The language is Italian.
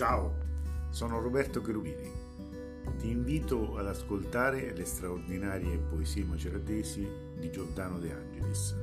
Ciao, sono Roberto Cherubini. Ti invito ad ascoltare le straordinarie poesie maceratesi di Giordano De Angelis.